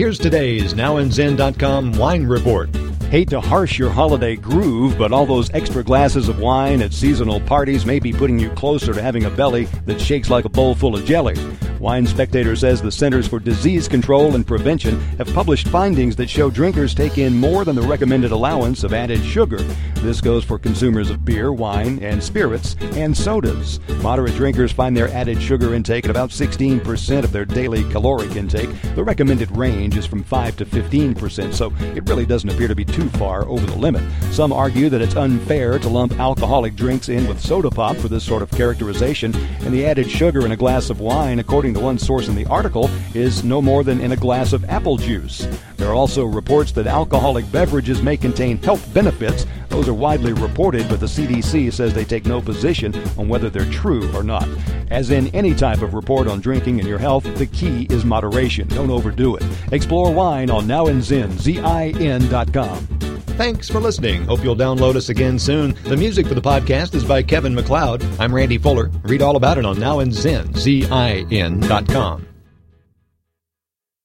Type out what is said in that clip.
Here's today's NowAndZin.com wine report. Hate to harsh your holiday groove, but all those extra glasses of wine at seasonal parties may be putting you closer to having a belly that shakes like a bowl full of jelly. Wine Spectator says the Centers for Disease Control and Prevention have published findings that show drinkers take in more than the recommended allowance of added sugar. This goes for consumers of beer, wine, and spirits, and sodas. Moderate drinkers find their added sugar intake at about 16% of their daily caloric intake. The recommended range is from 5 to 15%, so it really doesn't appear to be too far over the limit. Some argue that it's unfair to lump alcoholic drinks in with soda pop for this sort of characterization, and the added sugar in a glass of wine, according according to one source in the article, is no more than in a glass of apple juice. There are also reports that alcoholic beverages may contain health benefits. Those are widely reported, but the CDC says they take no position on whether they're true or not. As in any type of report on drinking and your health, the key is moderation. Don't overdo it. Explore wine on NowAndZin, Z-I-N.com. Thanks for listening. Hope you'll download us again soon. The music for the podcast is by Kevin MacLeod. I'm Randy Fuller. Read all about it on now NowAndZin, Z-I-N.com.